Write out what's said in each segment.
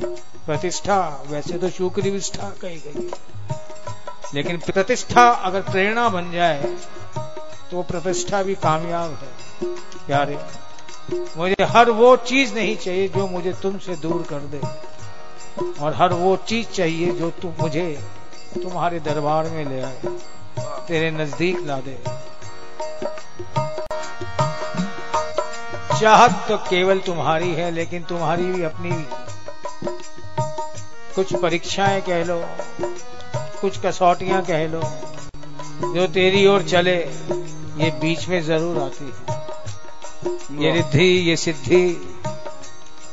प्रतिष्ठा, वैसे तो शुक्र विष्ठा कही गई लेकिन प्रतिष्ठा अगर प्रेरणा बन जाए तो प्रतिष्ठा भी कामयाब है, प्यारे। मुझे हर वो चीज़ नहीं चाहिए जो मुझे तुमसे दूर कर दे। और हर वो चीज़ चाहिए जो तुम मुझे, तुम्हारे दरबार में ले आए, तेरे नज़दीक ला दे। चाहत तो केवल तुम्हारी है, लेकिन तुम्हारी भी अपनी कुछ परीक्षाएँ कह लो कुछ कसौटियाँ कह लो जो तेरी ओर चले ये बीच में ज़रूर आती है। ये रिद्धि ये सिद्धि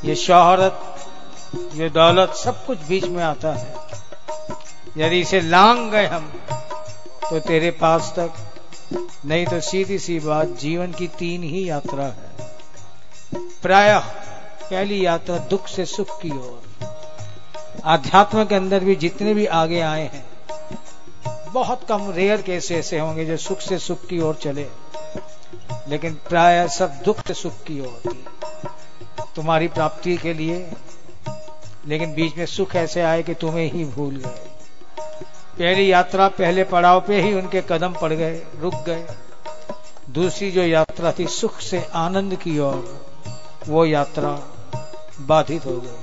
ये शोहरत ये दौलत सब कुछ बीच में आता है। यदि इसे लांग गए हम तो तेरे पास तक नहीं तो सीधी सी बात जीवन की तीन ही यात्रा है। प्राय पहली यात्रा दुख से सुख की ओर। आध्यात्म के अंदर भी जितने भी आगे आए हैं, बहुत कम रेयर केस ऐसे होंगे जो सुख से सुख की ओर चले। लेकिन प्राय सब दुख से सुख की ओर। थी तुम्हारी प्राप्ति के लिए, लेकिन बीच में सुख ऐसे आए कि तुम्हें ही भूल गए। पहली यात्रा पहले पड़ाव पे ही उनके कदम पड़ गए, रुक गए। दूसरी जो यात्रा थी सुख से आनंद की ओर, वो यात्रा बाधित हो गए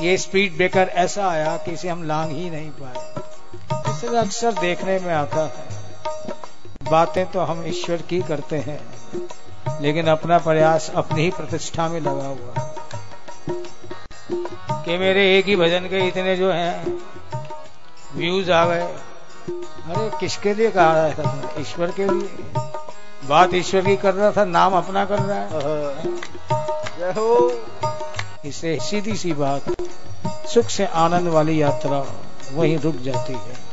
ये स्पीड ब्रेकर ऐसा आया कि इसे हम लांग ही नहीं पाए। इसे अक्सर देखने में आता है। बातें तो हम ईश्वर की करते हैं, लेकिन अपना प्रयास अपनी ही प्रतिष्ठा में लगा हुआ है। कि मेरे एक ही भजन के इतने जो हैं व्यूज़ आ गए। अरे, किसके लिए कहा रहा था ईश्वर के लिए? बात ईश्वर की कर रहा था, नाम अपना कर रहा है। इसे सीधी सी बात सुख से आनंद वाली यात्रा वहीं रुक जाती है।